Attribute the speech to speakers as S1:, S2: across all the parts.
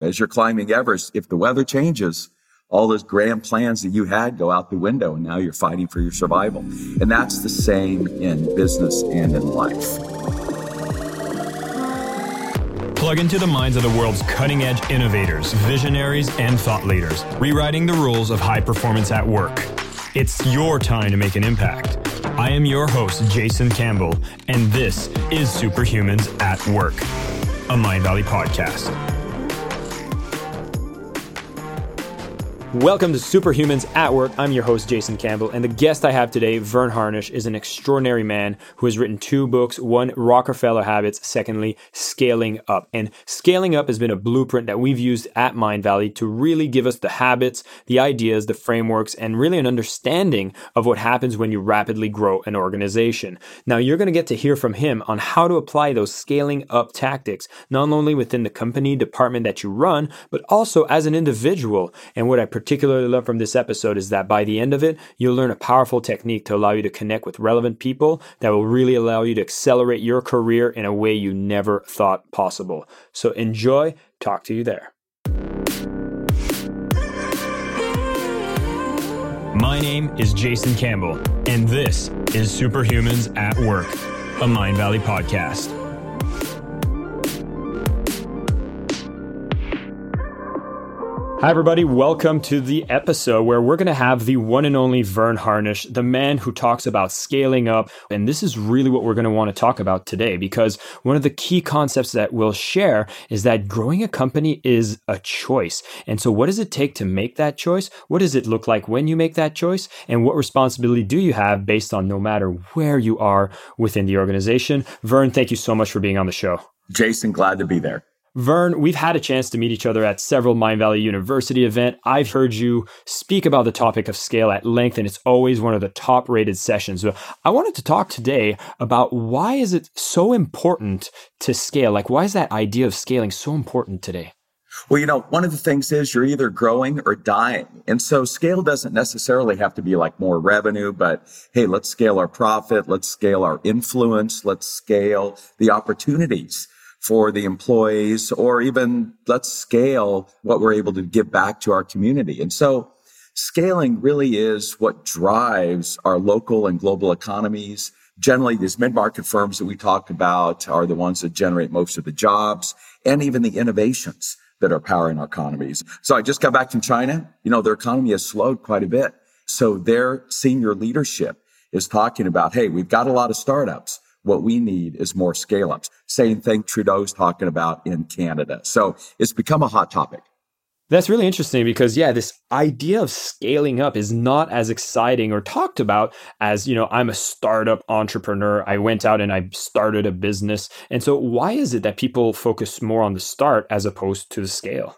S1: As you're climbing Everest, if the weather changes, all those grand plans that you had go out the window and now you're fighting for your survival. And that's the same in business and in life.
S2: Plug into the minds of the world's cutting edge innovators, visionaries, and thought leaders, rewriting the rules of high performance at work. It's your time to make an impact. I am your host, Jason Campbell, and this is Superhumans at Work, a Mindvalley podcast.
S3: Welcome to Superhumans at Work. I'm your host, Jason Campbell, and the guest I have today, Verne Harnish, is an extraordinary man who has written two books one, Rockefeller Habits, secondly, Scaling Up. And Scaling Up has been a blueprint that we've used at Mindvalley to really give us the habits, the ideas, the frameworks, and really an understanding of what happens when you rapidly grow an organization. Now, you're going to get to hear from him on how to apply those scaling up tactics, not only within the company department that you run, but also as an individual. And what I particularly love from this episode is that by the end of it, you'll learn a powerful technique to allow you to connect with relevant people that will really allow you to accelerate your career in a way you never thought possible. So enjoy. Talk to you there.
S2: My name is Jason Campbell, and this is Superhumans at Work, a Mindvalley podcast.
S3: Hi, everybody. Welcome to the episode where we're going to have the one and only Verne Harnish, the man who talks about scaling up. And this is really what we're going to want to talk about today because one of the key concepts that we'll share is that growing a company is a choice. And so, what does it take to make that choice? What does it look like when you make that choice? And what responsibility do you have based on no matter where you are within the organization? Verne, thank you so much for being on the show.
S1: Jason, glad to be there.
S3: Verne, we've had a chance to meet each other at several Mindvalley University event. I've heard you speak about the topic of scale at length, and it's always one of the top rated sessions. I wanted to talk today about why is it so important to scale? Like, why is that idea of scaling so important today?
S1: Well, you know, one of the things is you're either growing or dying. And so scale doesn't necessarily have to be like more revenue, but hey, let's scale our profit. Let's scale our influence. Let's scale the opportunities for the employees, or even let's scale what we're able to give back to our community. And so scaling really is what drives our local and global economies. Generally, these mid-market firms that we talked about are the ones that generate most of the jobs and even the innovations that are powering our economies. So I just got back from China. You know, their economy has slowed quite a bit. So their senior leadership is talking about, hey, we've got a lot of startups what we need is more scale ups. Same thing Trudeau's talking about in Canada. So it's become a hot topic.
S3: That's really interesting because yeah, this idea of scaling up is not as exciting or talked about as, you know, I'm a startup entrepreneur. I went out and I started a business. And so why is it that people focus more on the start as opposed to the scale?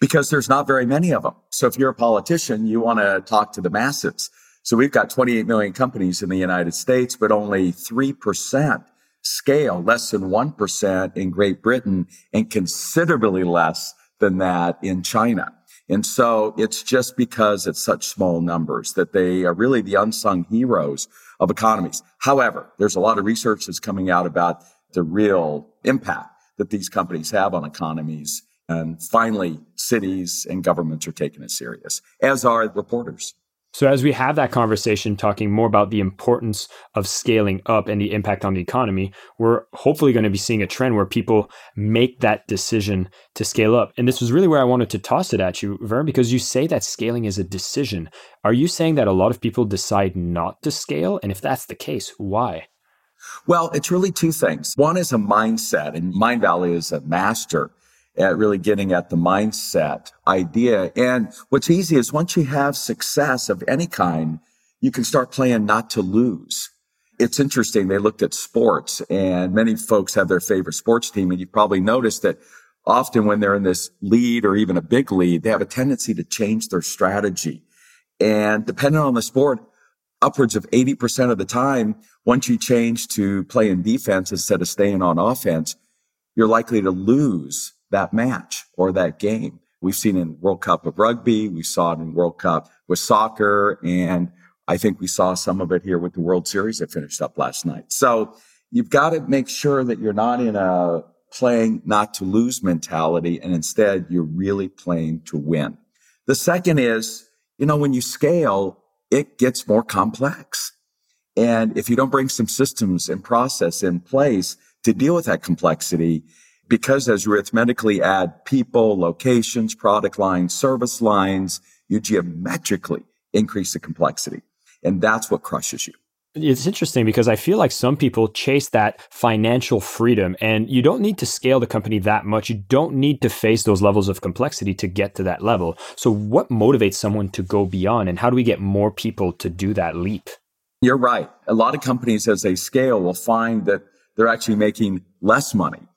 S1: Because there's not very many of them. So if you're a politician, you want to talk to the masses. So we've got 28 million companies in the United States, but only 3% scale, less than 1% in Great Britain, and considerably less than that in China. And so it's just because it's such small numbers that they are really the unsung heroes of economies. However, there's a lot of research that's coming out about the real impact that these companies have on economies. And finally, cities and governments are taking it serious, as are reporters.
S3: So, as we have that conversation talking more about the importance of scaling up and the impact on the economy, we're hopefully going to be seeing a trend where people make that decision to scale up. And this was really where I wanted to toss it at you, Verne, because you say that scaling is a decision. Are you saying that a lot of people decide not to scale? And if that's the case, why?
S1: Well, it's really two things. One is a mindset, and Mind Mindvalley is a master at really getting at the mindset idea. And what's easy is once you have success of any kind, you can start playing not to lose. It's interesting. They looked at sports and many folks have their favorite sports team. And you probably noticed that often when they're in this lead or even a big lead, they have a tendency to change their strategy. And depending on the sport, upwards of 80% of the time, once you change to playing defense instead of staying on offense, you're likely to lose that match or that game. We've seen in World Cup of rugby. We saw it in World Cup with soccer. And I think we saw some of it here with the World Series that finished up last night. So you've got to make sure that you're not in a playing not to lose mentality. And instead, you're really playing to win. The second is, you know, when you scale, it gets more complex. And if you don't bring some systems and process in place to deal with that complexity, because as you arithmetically add people, locations, product lines, service lines, you geometrically increase the complexity. And that's what crushes you.
S3: It's interesting because I feel like some people chase that financial freedom and you don't need to scale the company that much. You don't need to face those levels of complexity to get to that level. So what motivates someone to go beyond and how do we get more people to do that leap?
S1: You're right. A lot of companies as they scale will find that they're actually making less money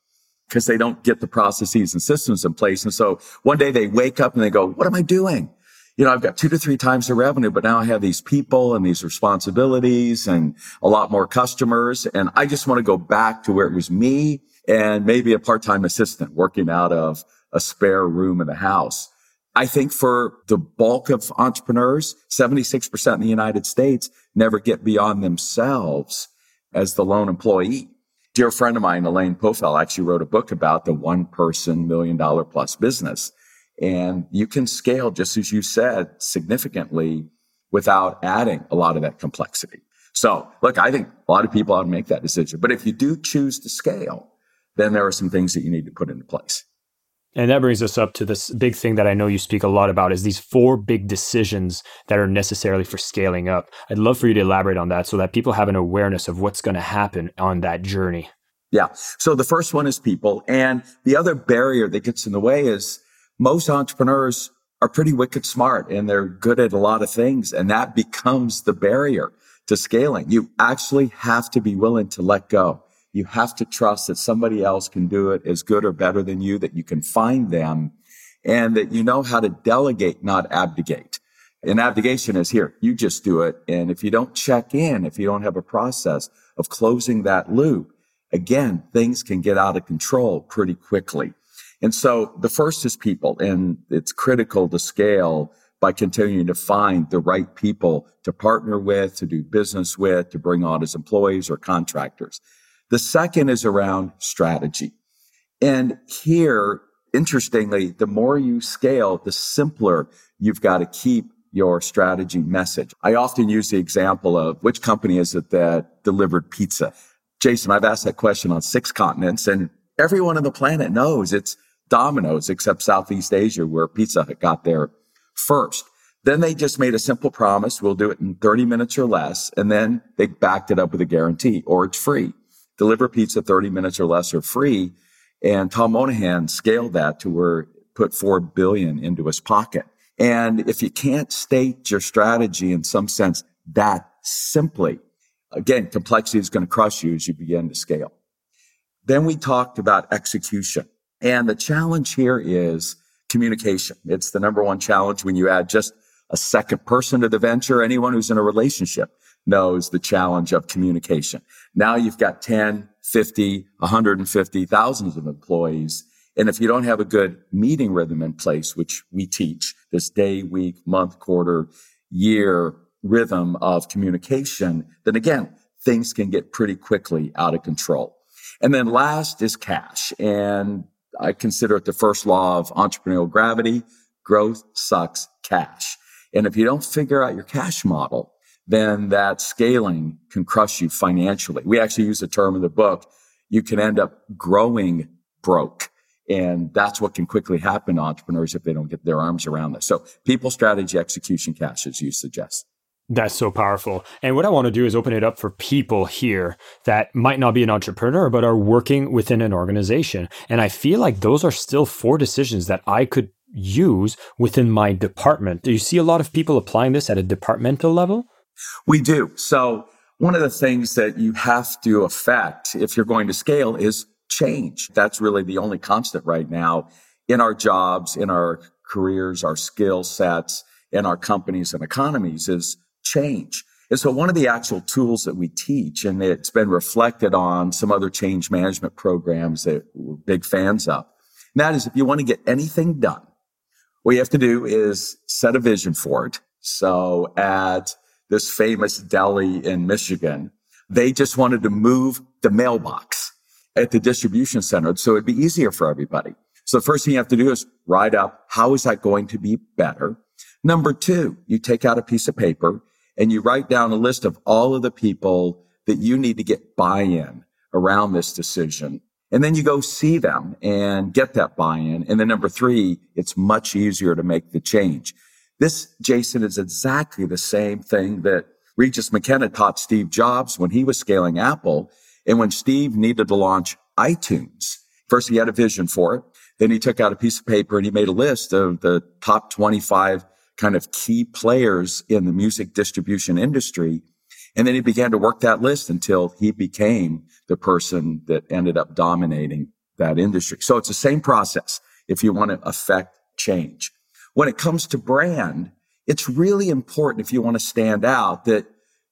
S1: because they don't get the processes and systems in place. And so one day they wake up and they go, what am I doing? You know, I've got two to three times the revenue, but now I have these people and these responsibilities and a lot more customers. And I just want to go back to where it was me and maybe a part-time assistant working out of a spare room in the house. I think for the bulk of entrepreneurs, 76% in the United States never get beyond themselves as the lone employee dear friend of mine, Elaine Pofeldt, actually wrote a book about the one person million dollar plus business. And you can scale, just as you said, significantly without adding a lot of that complexity. So look, I think a lot of people ought to make that decision. But if you do choose to scale, then there are some things that you need to put into place.
S3: And that brings us up to this big thing that I know you speak a lot about is these four big decisions that are necessarily for scaling up. I'd love for you to elaborate on that so that people have an awareness of what's going to happen on that journey.
S1: Yeah. So the first one is people. And the other barrier that gets in the way is most entrepreneurs are pretty wicked smart and they're good at a lot of things. And that becomes the barrier to scaling. You actually have to be willing to let go. You have to trust that somebody else can do it as good or better than you, that you can find them and that you know how to delegate, not abdicate. And abdication is here. You just do it. And if you don't check in, if you don't have a process of closing that loop, again, things can get out of control pretty quickly. And so the first is people and it's critical to scale by continuing to find the right people to partner with, to do business with, to bring on as employees or contractors. The second is around strategy. And here, interestingly, the more you scale, the simpler you've got to keep your strategy message. I often use the example of which company is it that delivered pizza? Jason, I've asked that question on six continents and everyone on the planet knows it's Domino's except Southeast Asia where Pizza Hut got there first. Then they just made a simple promise. We'll do it in 30 minutes or less. And then they backed it up with a guarantee or it's free deliver pizza 30 minutes or less are free. And Tom Monaghan scaled that to where put 4 billion into his pocket. And if you can't state your strategy in some sense that simply, again, complexity is going to crush you as you begin to scale. Then we talked about execution. And the challenge here is communication. It's the number one challenge when you add just a second person to the venture, anyone who's in a relationship knows the challenge of communication. Now you've got 10, 50, 150, thousands of employees. And if you don't have a good meeting rhythm in place, which we teach this day, week, month, quarter, year rhythm of communication, then again, things can get pretty quickly out of control. And then last is cash. And I consider it the first law of entrepreneurial gravity. Growth sucks cash. And if you don't figure out your cash model, then that scaling can crush you financially. We actually use a term in the book. You can end up growing broke. And that's what can quickly happen to entrepreneurs if they don't get their arms around this. So people strategy, execution, cash, as you suggest.
S3: That's so powerful. And what I want to do is open it up for people here that might not be an entrepreneur, but are working within an organization. And I feel like those are still four decisions that I could use within my department. Do you see a lot of people applying this at a departmental level?
S1: We do. So one of the things that you have to affect if you're going to scale is change. That's really the only constant right now in our jobs, in our careers, our skill sets, in our companies and economies is change. And so one of the actual tools that we teach, and it's been reflected on some other change management programs that we're big fans of. And that is if you want to get anything done, what you have to do is set a vision for it. So at this famous deli in Michigan. They just wanted to move the mailbox. at the distribution center. So it'd be easier for everybody. So the first thing you have to do is write up how is that going to be better? Number two, you take out a piece of paper and you write down a list of all of the people that you need to get buy-in around this decision. And then you go see them and get that buy-in. And then number three, it's much easier to make the change. This, Jason, is exactly the same thing that Regis McKenna taught Steve Jobs when he was scaling Apple. And when Steve needed to launch iTunes, first he had a vision for it. Then he took out a piece of paper and he made a list of the top 25 kind of key players in the music distribution industry. And then he began to work that list until he became the person that ended up dominating that industry. So it's the same process if you want to affect change. When it comes to brand, it's really important if you want to stand out that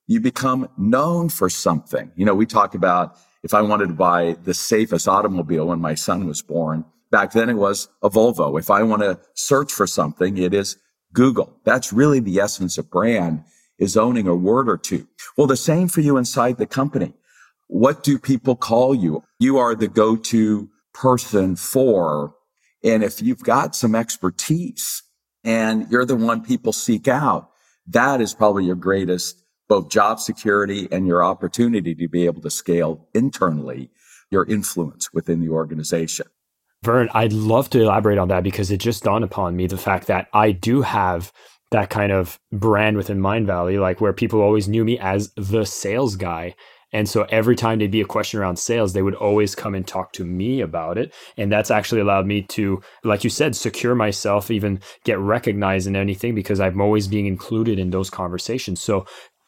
S1: you become known for something. You know, we talk about if I wanted to buy the safest automobile when my son was born, Back then it was a Volvo. If I want to search for something, it is Google. That's really the essence of brand is owning a word or two. Well, the same for you inside the company. What do people call you? You are the go-to person for, and if you've got some expertise and you're the one people seek out, that is probably your greatest both job security and your opportunity to be able to scale internally your influence within the organization.
S3: Verne, I'd love to elaborate on that because it just dawned upon me the fact that I do have that kind of brand within Mindvalley, like where people always knew me as the sales guy. And so every time there'd be a question around sales, they would always come and talk to me about it. And that's actually allowed me to, like you said, secure myself, even get recognized in anything because I'm always being included in those conversations. So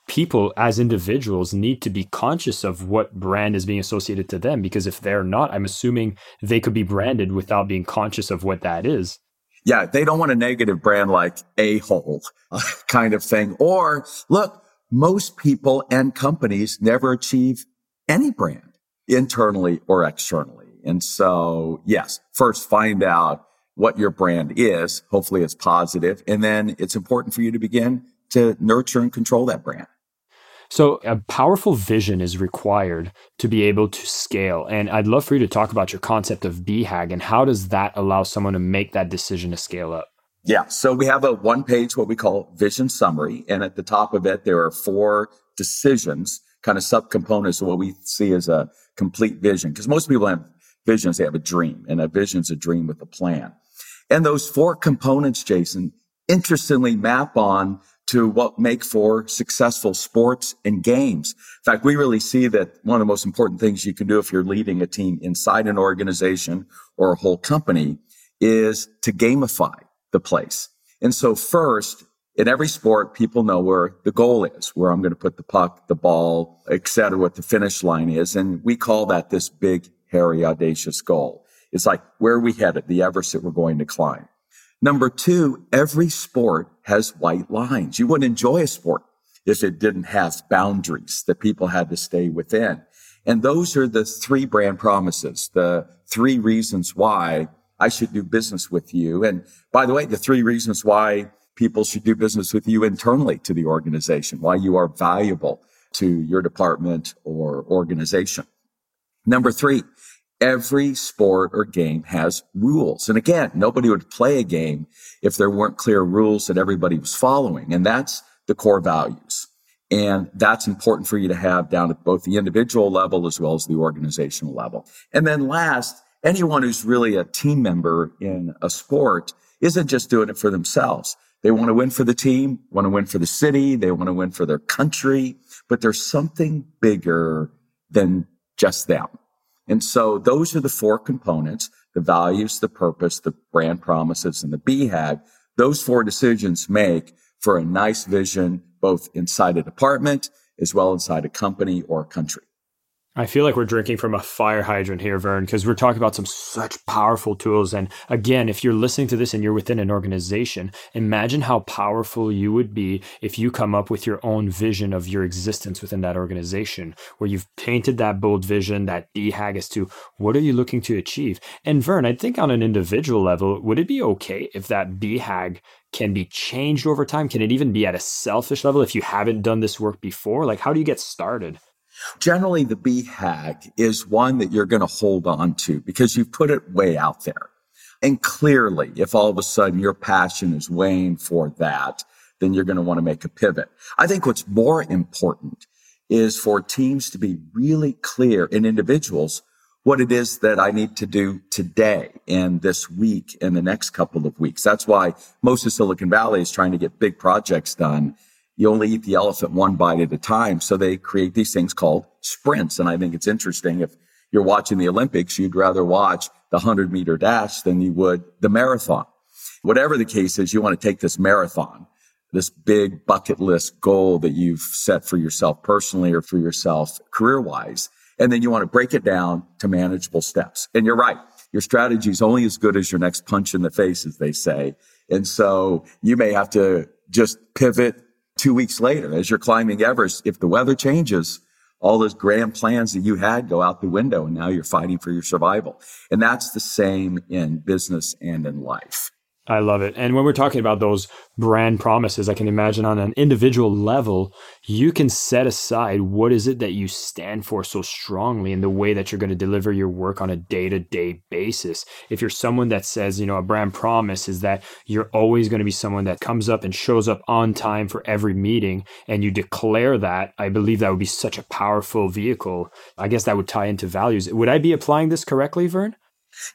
S3: people as individuals need to be conscious of what brand is being associated to them because if they're not i'm assuming they could be branded without being conscious of what that is
S1: yeah they don't want a negative brand like a hole kind of thing or look most people and companies never achieve any brand internally or externally and so yes first find out what your brand is hopefully it's positive and then it's important for you to begin to nurture and control that brand
S3: so, a powerful vision is required to be able to scale. And I'd love for you to talk about your concept of BHAG and how does that allow someone to make that decision to scale up?
S1: Yeah. So, we have a one page, what we call vision summary. And at the top of it, there are four decisions, kind of subcomponents of what we see as a complete vision. Because most people have visions, they have a dream, and a vision is a dream with a plan. And those four components, Jason, interestingly map on to what make for successful sports and games. In fact, we really see that one of the most important things you can do if you're leading a team inside an organization or a whole company is to gamify the place. And so first, in every sport, people know where the goal is, where I'm going to put the puck, the ball, et cetera, what the finish line is. And we call that this big, hairy, audacious goal. It's like where are we headed, the Everest that we're going to climb. Number two, every sport has white lines. You wouldn't enjoy a sport if it didn't have boundaries that people had to stay within. And those are the three brand promises, the three reasons why I should do business with you. And by the way, the three reasons why people should do business with you internally to the organization, why you are valuable to your department or organization. Number three, every sport or game has rules. And again, nobody would play a game if there weren't clear rules that everybody was following. And that's the core values. And that's important for you to have down at both the individual level as well as the organizational level. And then last, anyone who's really a team member in a sport isn't just doing it for themselves. They want to win for the team, want to win for the city, they want to win for their country, but there's something bigger than just them. And so those are the four components, the values, the purpose, the brand promises, and the BHAG. Those four decisions make for a nice vision, both inside a department as well inside a company or a country.
S3: I feel like we're drinking from a fire hydrant here, Verne, because we're talking about some such powerful tools. And again, if you're listening to this and you're within an organization, imagine how powerful you would be if you come up with your own vision of your existence within that organization, where you've painted that bold vision, that BHAG as to what are you looking to achieve. And Verne, I think on an individual level, would it be okay if that BHAG can be changed over time? Can it even be at a selfish level if you haven't done this work before? Like, how do you get started?
S1: Generally, the BHAG is one that you're going to hold on to because you've put it way out there. And clearly, if all of a sudden your passion is weighing for that, then you're going to want to make a pivot. I think what's more important is for teams to be really clear in individuals what it is that I need to do today and this week and the next couple of weeks. That's why most of Silicon Valley is trying to get big projects done. You only eat the elephant one bite at a time. So they create these things called sprints. And I think it's interesting if you're watching the Olympics, you'd rather watch the 100 meter dash than you would the marathon. Whatever the case is, you want to take this marathon, this big bucket list goal that you've set for yourself personally or for yourself career wise. And then you want to break it down to manageable steps. And you're right. Your strategy is only as good as your next punch in the face, as they say. And so you may have to just pivot two weeks later as you're climbing Everest. If the weather changes, all those grand plans that you had go out the window and now you're fighting for your survival. And that's the same in business and in life.
S3: I love it. And when we're talking about those brand promises, I can imagine on an individual level, you can set aside what is it that you stand for so strongly in the way that you're going to deliver your work on a day to day basis. If you're someone that says, you know, a brand promise is that you're always going to be someone that comes up and shows up on time for every meeting and you declare that, I believe that would be such a powerful vehicle. I guess that would tie into values. Would I be applying this correctly, Verne?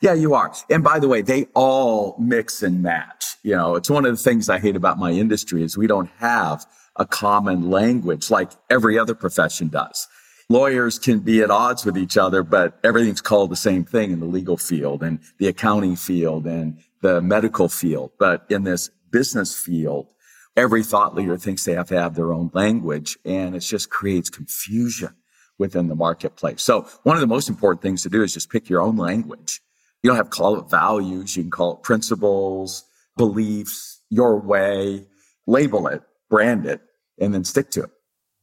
S1: Yeah, you are. And by the way, they all mix and match. You know, it's one of the things I hate about my industry is we don't have a common language like every other profession does. Lawyers can be at odds with each other, but everything's called the same thing in the legal field and the accounting field and the medical field. But in this business field, every thought leader thinks they have to have their own language and it just creates confusion within the marketplace. So one of the most important things to do is just pick your own language you don't have to call it values. You can call it principles, beliefs, your way, label it, brand it, and then stick to it.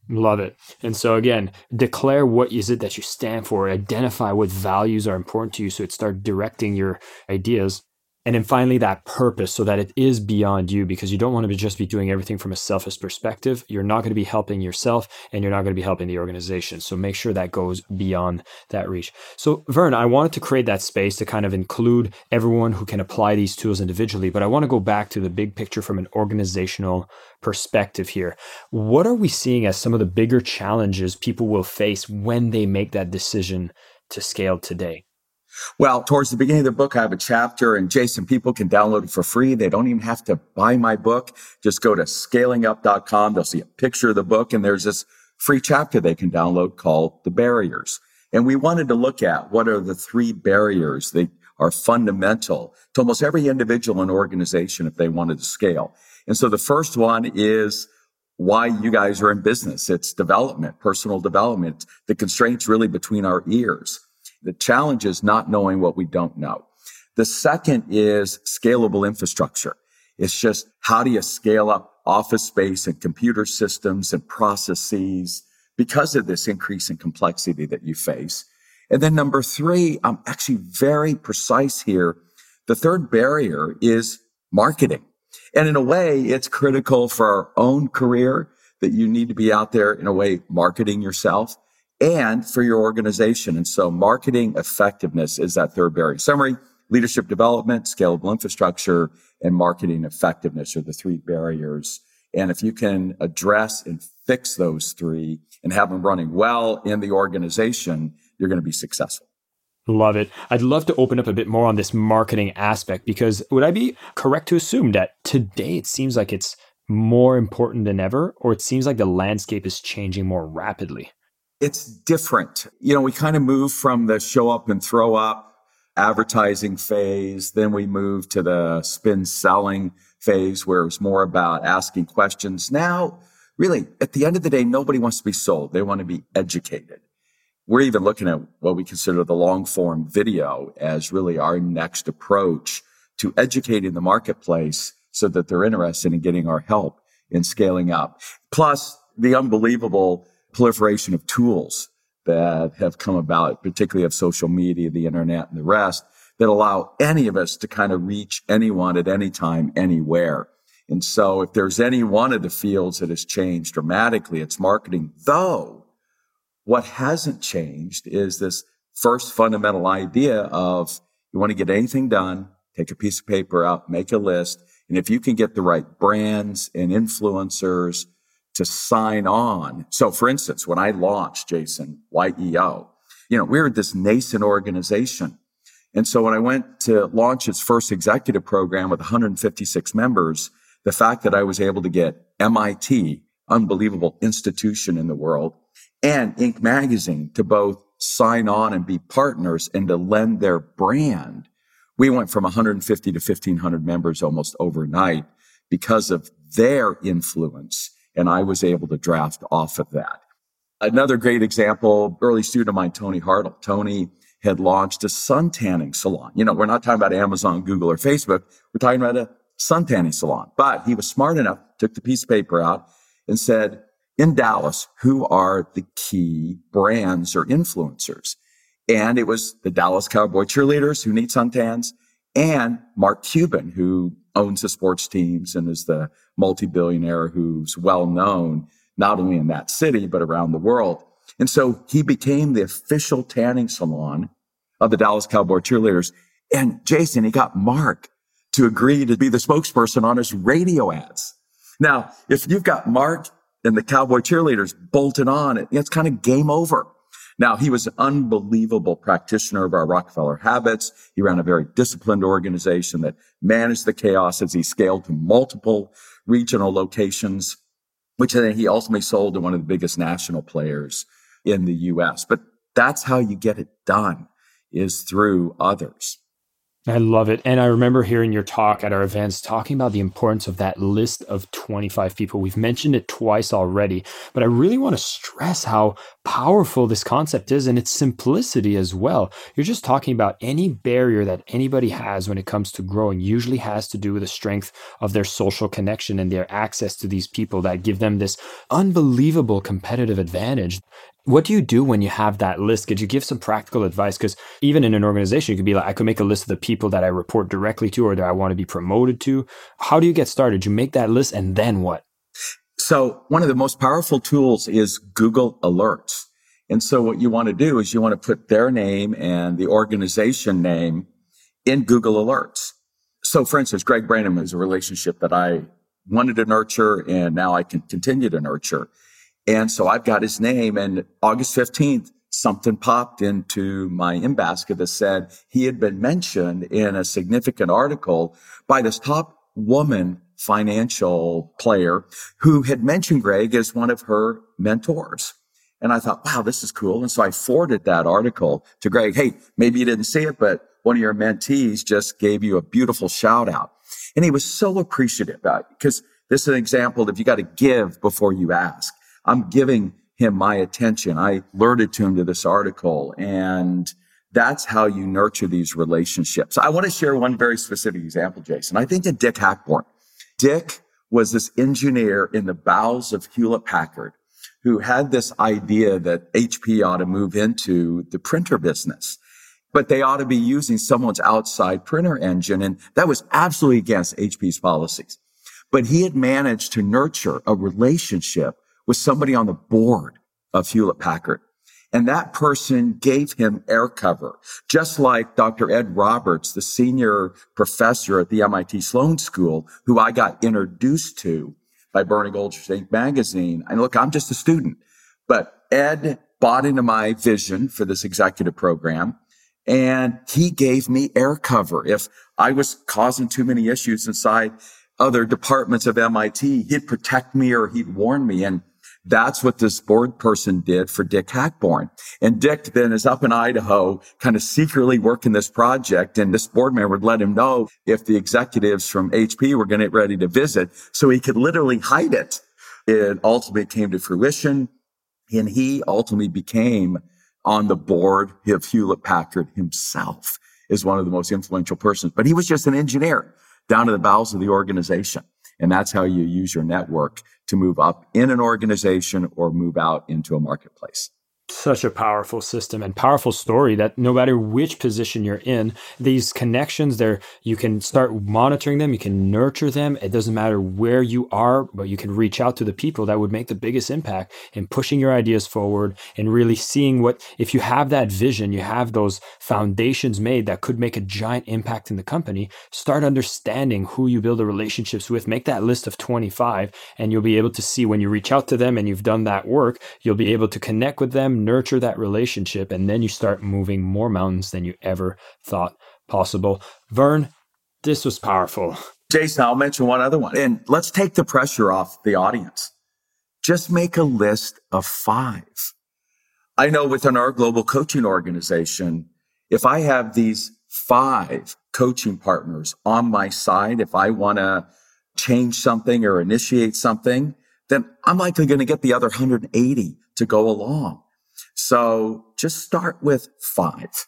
S3: Love it. And so again, declare what is it that you stand for, identify what values are important to you so it start directing your ideas and then finally, that purpose so that it is beyond you because you don't want to be just be doing everything from a selfish perspective. You're not going to be helping yourself and you're not going to be helping the organization. So make sure that goes beyond that reach. So, Verne, I wanted to create that space to kind of include everyone who can apply these tools individually, but I want to go back to the big picture from an organizational perspective here. What are we seeing as some of the bigger challenges people will face when they make that decision to scale today?
S1: Well, towards the beginning of the book, I have a chapter and Jason, people can download it for free. They don't even have to buy my book. Just go to scalingup.com. They'll see a picture of the book and there's this free chapter they can download called the barriers. And we wanted to look at what are the three barriers that are fundamental to almost every individual and organization if they wanted to scale. And so the first one is why you guys are in business. It's development, personal development, the constraints really between our ears. The challenge is not knowing what we don't know. The second is scalable infrastructure. It's just how do you scale up office space and computer systems and processes because of this increase in complexity that you face. And then number three, I'm actually very precise here. The third barrier is marketing. And in a way, it's critical for our own career that you need to be out there in a way marketing yourself and for your organization. And so marketing effectiveness is that third barrier. Summary, leadership development, scalable infrastructure, and marketing effectiveness are the three barriers. And if you can address and fix those three and have them running well in the organization, you're going to be successful.
S3: Love it. I'd love to open up a bit more on this marketing aspect because would I be correct to assume that today it seems like it's more important than ever, or it seems like the landscape is changing more rapidly?
S1: It's different. You know, we kind of move from the show up and throw up advertising phase. Then we move to the spin selling phase where it's more about asking questions. Now, really, at the end of the day, nobody wants to be sold. They want to be educated. We're even looking at what we consider the long form video as really our next approach to educating the marketplace so that they're interested in getting our help in scaling up. Plus the unbelievable proliferation of tools that have come about, particularly of social media, the internet and the rest that allow any of us to kind of reach anyone at any time, anywhere. And so if there's any one of the fields that has changed dramatically, it's marketing, though What hasn't changed is this first fundamental idea of you want to get anything done, take a piece of paper out, make a list. And if you can get the right brands and influencers to sign on. So for instance, when I launched Jason YEO, you know, we were this nascent organization. And so when I went to launch its first executive program with 156 members, the fact that I was able to get MIT, unbelievable institution in the world, and Inc. magazine to both sign on and be partners and to lend their brand. We went from 150 to 1500 members almost overnight because of their influence. And I was able to draft off of that. Another great example, early student of mine, Tony Hartl. Tony had launched a sun tanning salon. You know, we're not talking about Amazon, Google, or Facebook. We're talking about a sun tanning salon. But he was smart enough, took the piece of paper out and said, in Dallas, who are the key brands or influencers? And it was the Dallas Cowboy cheerleaders who need suntans and Mark Cuban, who owns the sports teams and is the multi-billionaire who's well known not only in that city, but around the world. And so he became the official tanning salon of the Dallas Cowboy cheerleaders. And Jason, he got Mark to agree to be the spokesperson on his radio ads. Now, if you've got Mark and the Cowboy cheerleaders bolted on, it's kind of game over. Now, he was an unbelievable practitioner of our Rockefeller habits. He ran a very disciplined organization that managed the chaos as he scaled to multiple regional locations, which then he ultimately sold to one of the biggest national players in the US. But that's how you get it done is through others.
S3: I love it. And I remember hearing your talk at our events talking about the importance of that list of 25 people. We've mentioned it twice already, but I really want to stress how powerful this concept is and its simplicity as well. You're just talking about any barrier that anybody has when it comes to growing usually has to do with the strength of their social connection and their access to these people that give them this unbelievable competitive advantage. What do you do when you have that list? Could you give some practical advice? Because even in an organization, you could be like, I could make a list of the people that I report directly to or that I want to be promoted to. How do you get started? You make that list and then what?
S1: So one of the most powerful tools is Google Alerts. And so what you want to do is you want to put their name and the organization name in Google Alerts. So for instance, Greg Branham is a relationship that I wanted to nurture and now I can continue to nurture. And so I've got his name and August 15th, something popped into my in basket that said he had been mentioned in a significant article by this top woman financial player who had mentioned Greg as one of her mentors. And I thought, wow, this is cool. And so I forwarded that article to Greg. Hey, maybe you didn't see it, but one of your mentees just gave you a beautiful shout out. And he was so appreciative because this is an example of you got to give before you ask. I'm giving him my attention. I alerted to him to this article and that's how you nurture these relationships. I want to share one very specific example, Jason. I think of Dick Hackborn. Dick was this engineer in the bowels of Hewlett Packard who had this idea that HP ought to move into the printer business, but they ought to be using someone's outside printer engine. And that was absolutely against HP's policies. But he had managed to nurture a relationship with somebody on the board of Hewlett Packard. And that person gave him air cover, just like Dr. Ed Roberts, the senior professor at the MIT Sloan School, who I got introduced to by Bernie Goldhirsh Inc. magazine. And look, I'm just a student, but Ed bought into my vision for this executive program and he gave me air cover. If I was causing too many issues inside other departments of MIT, he'd protect me or he'd warn me. And that's what this board person did for Dick Hackborn. And Dick then is up in Idaho, kind of secretly working this project. And this board member would let him know if the executives from HP were going to get ready to visit. So he could literally hide it. It ultimately came to fruition. And he ultimately became on the board of Hewlett Packard himself is one of the most influential persons, but he was just an engineer down to the bowels of the organization. And that's how you use your network to move up in an organization or move out into a marketplace.
S3: Such a powerful system and powerful story that no matter which position you're in, these connections there you can start monitoring them, you can nurture them. It doesn't matter where you are, but you can reach out to the people that would make the biggest impact in pushing your ideas forward and really seeing what if you have that vision, you have those foundations made that could make a giant impact in the company, start understanding who you build the relationships with, make that list of 25 and you'll be able to see when you reach out to them and you've done that work, you'll be able to connect with them nurture that relationship, and then you start moving more mountains than you ever thought possible. Verne, this was powerful.
S1: Jason, I'll mention one other one. And let's take the pressure off the audience. Just make a list of five. I know within our global coaching organization, if I have these five coaching partners on my side, if I want to change something or initiate something, then I'm likely going to get the other 180 to go along. So just start with five.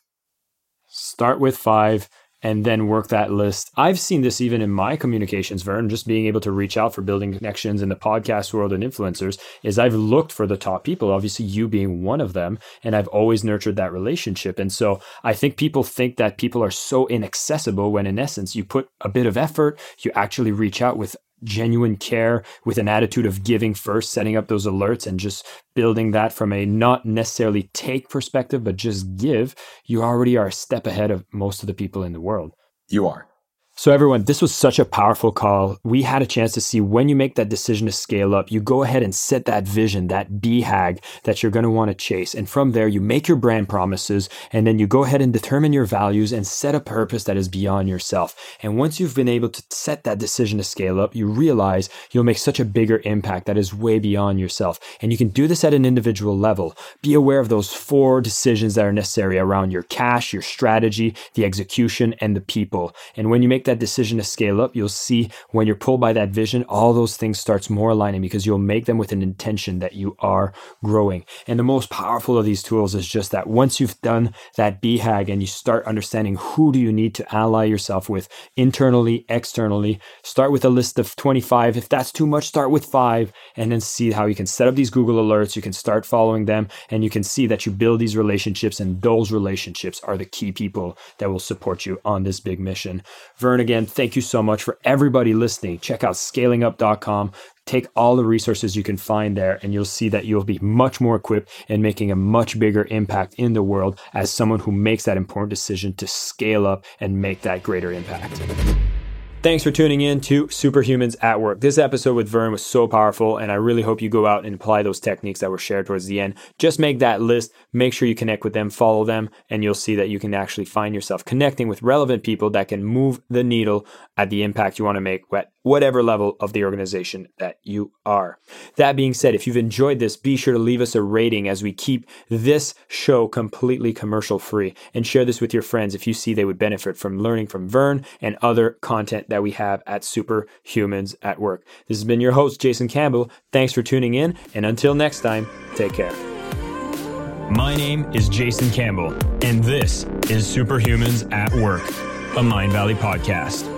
S3: Start with five and then work that list. I've seen this even in my communications, Verne, just being able to reach out for building connections in the podcast world and influencers is I've looked for the top people, obviously you being one of them, and I've always nurtured that relationship. And so I think people think that people are so inaccessible when in essence you put a bit of effort, you actually reach out with genuine care with an attitude of giving first, setting up those alerts and just building that from a not necessarily take perspective, but just give, you already are a step ahead of most of the people in the world.
S1: You are.
S3: So, everyone, this was such a powerful call. We had a chance to see when you make that decision to scale up, you go ahead and set that vision, that BHAG that you're going to want to chase. And from there, you make your brand promises, and then you go ahead and determine your values and set a purpose that is beyond yourself. And once you've been able to set that decision to scale up, you realize you'll make such a bigger impact that is way beyond yourself. And you can do this at an individual level. Be aware of those four decisions that are necessary around your cash, your strategy, the execution, and the people. And when you make make that decision to scale up, you'll see when you're pulled by that vision, all those things starts more aligning because you'll make them with an intention that you are growing. And the most powerful of these tools is just that once you've done that BHAG and you start understanding who do you need to ally yourself with internally, externally, start with a list of 25. If that's too much, start with five and then see how you can set up these Google alerts. You can start following them and you can see that you build these relationships and those relationships are the key people that will support you on this big mission. Verne, again, thank you so much for everybody listening. Check out scalingup.com. Take all the resources you can find there, and you'll see that you'll be much more equipped in making a much bigger impact in the world as someone who makes that important decision to scale up and make that greater impact. Thanks for tuning in to Superhumans at Work. This episode with Verne was so powerful, and I really hope you go out and apply those techniques that were shared towards the end. Just make that list, make sure you connect with them, follow them, and you'll see that you can actually find yourself connecting with relevant people that can move the needle at the impact you want to make whatever level of the organization that you are. That being said, if you've enjoyed this, be sure to leave us a rating as we keep this show completely commercial free and share this with your friends if you see they would benefit from learning from Verne and other content that we have at Superhumans at Work. This has been your host, Jason Campbell. Thanks for tuning in, and until next time, take care.
S2: My name is Jason Campbell, and this is Superhumans at Work, a Mindvalley podcast.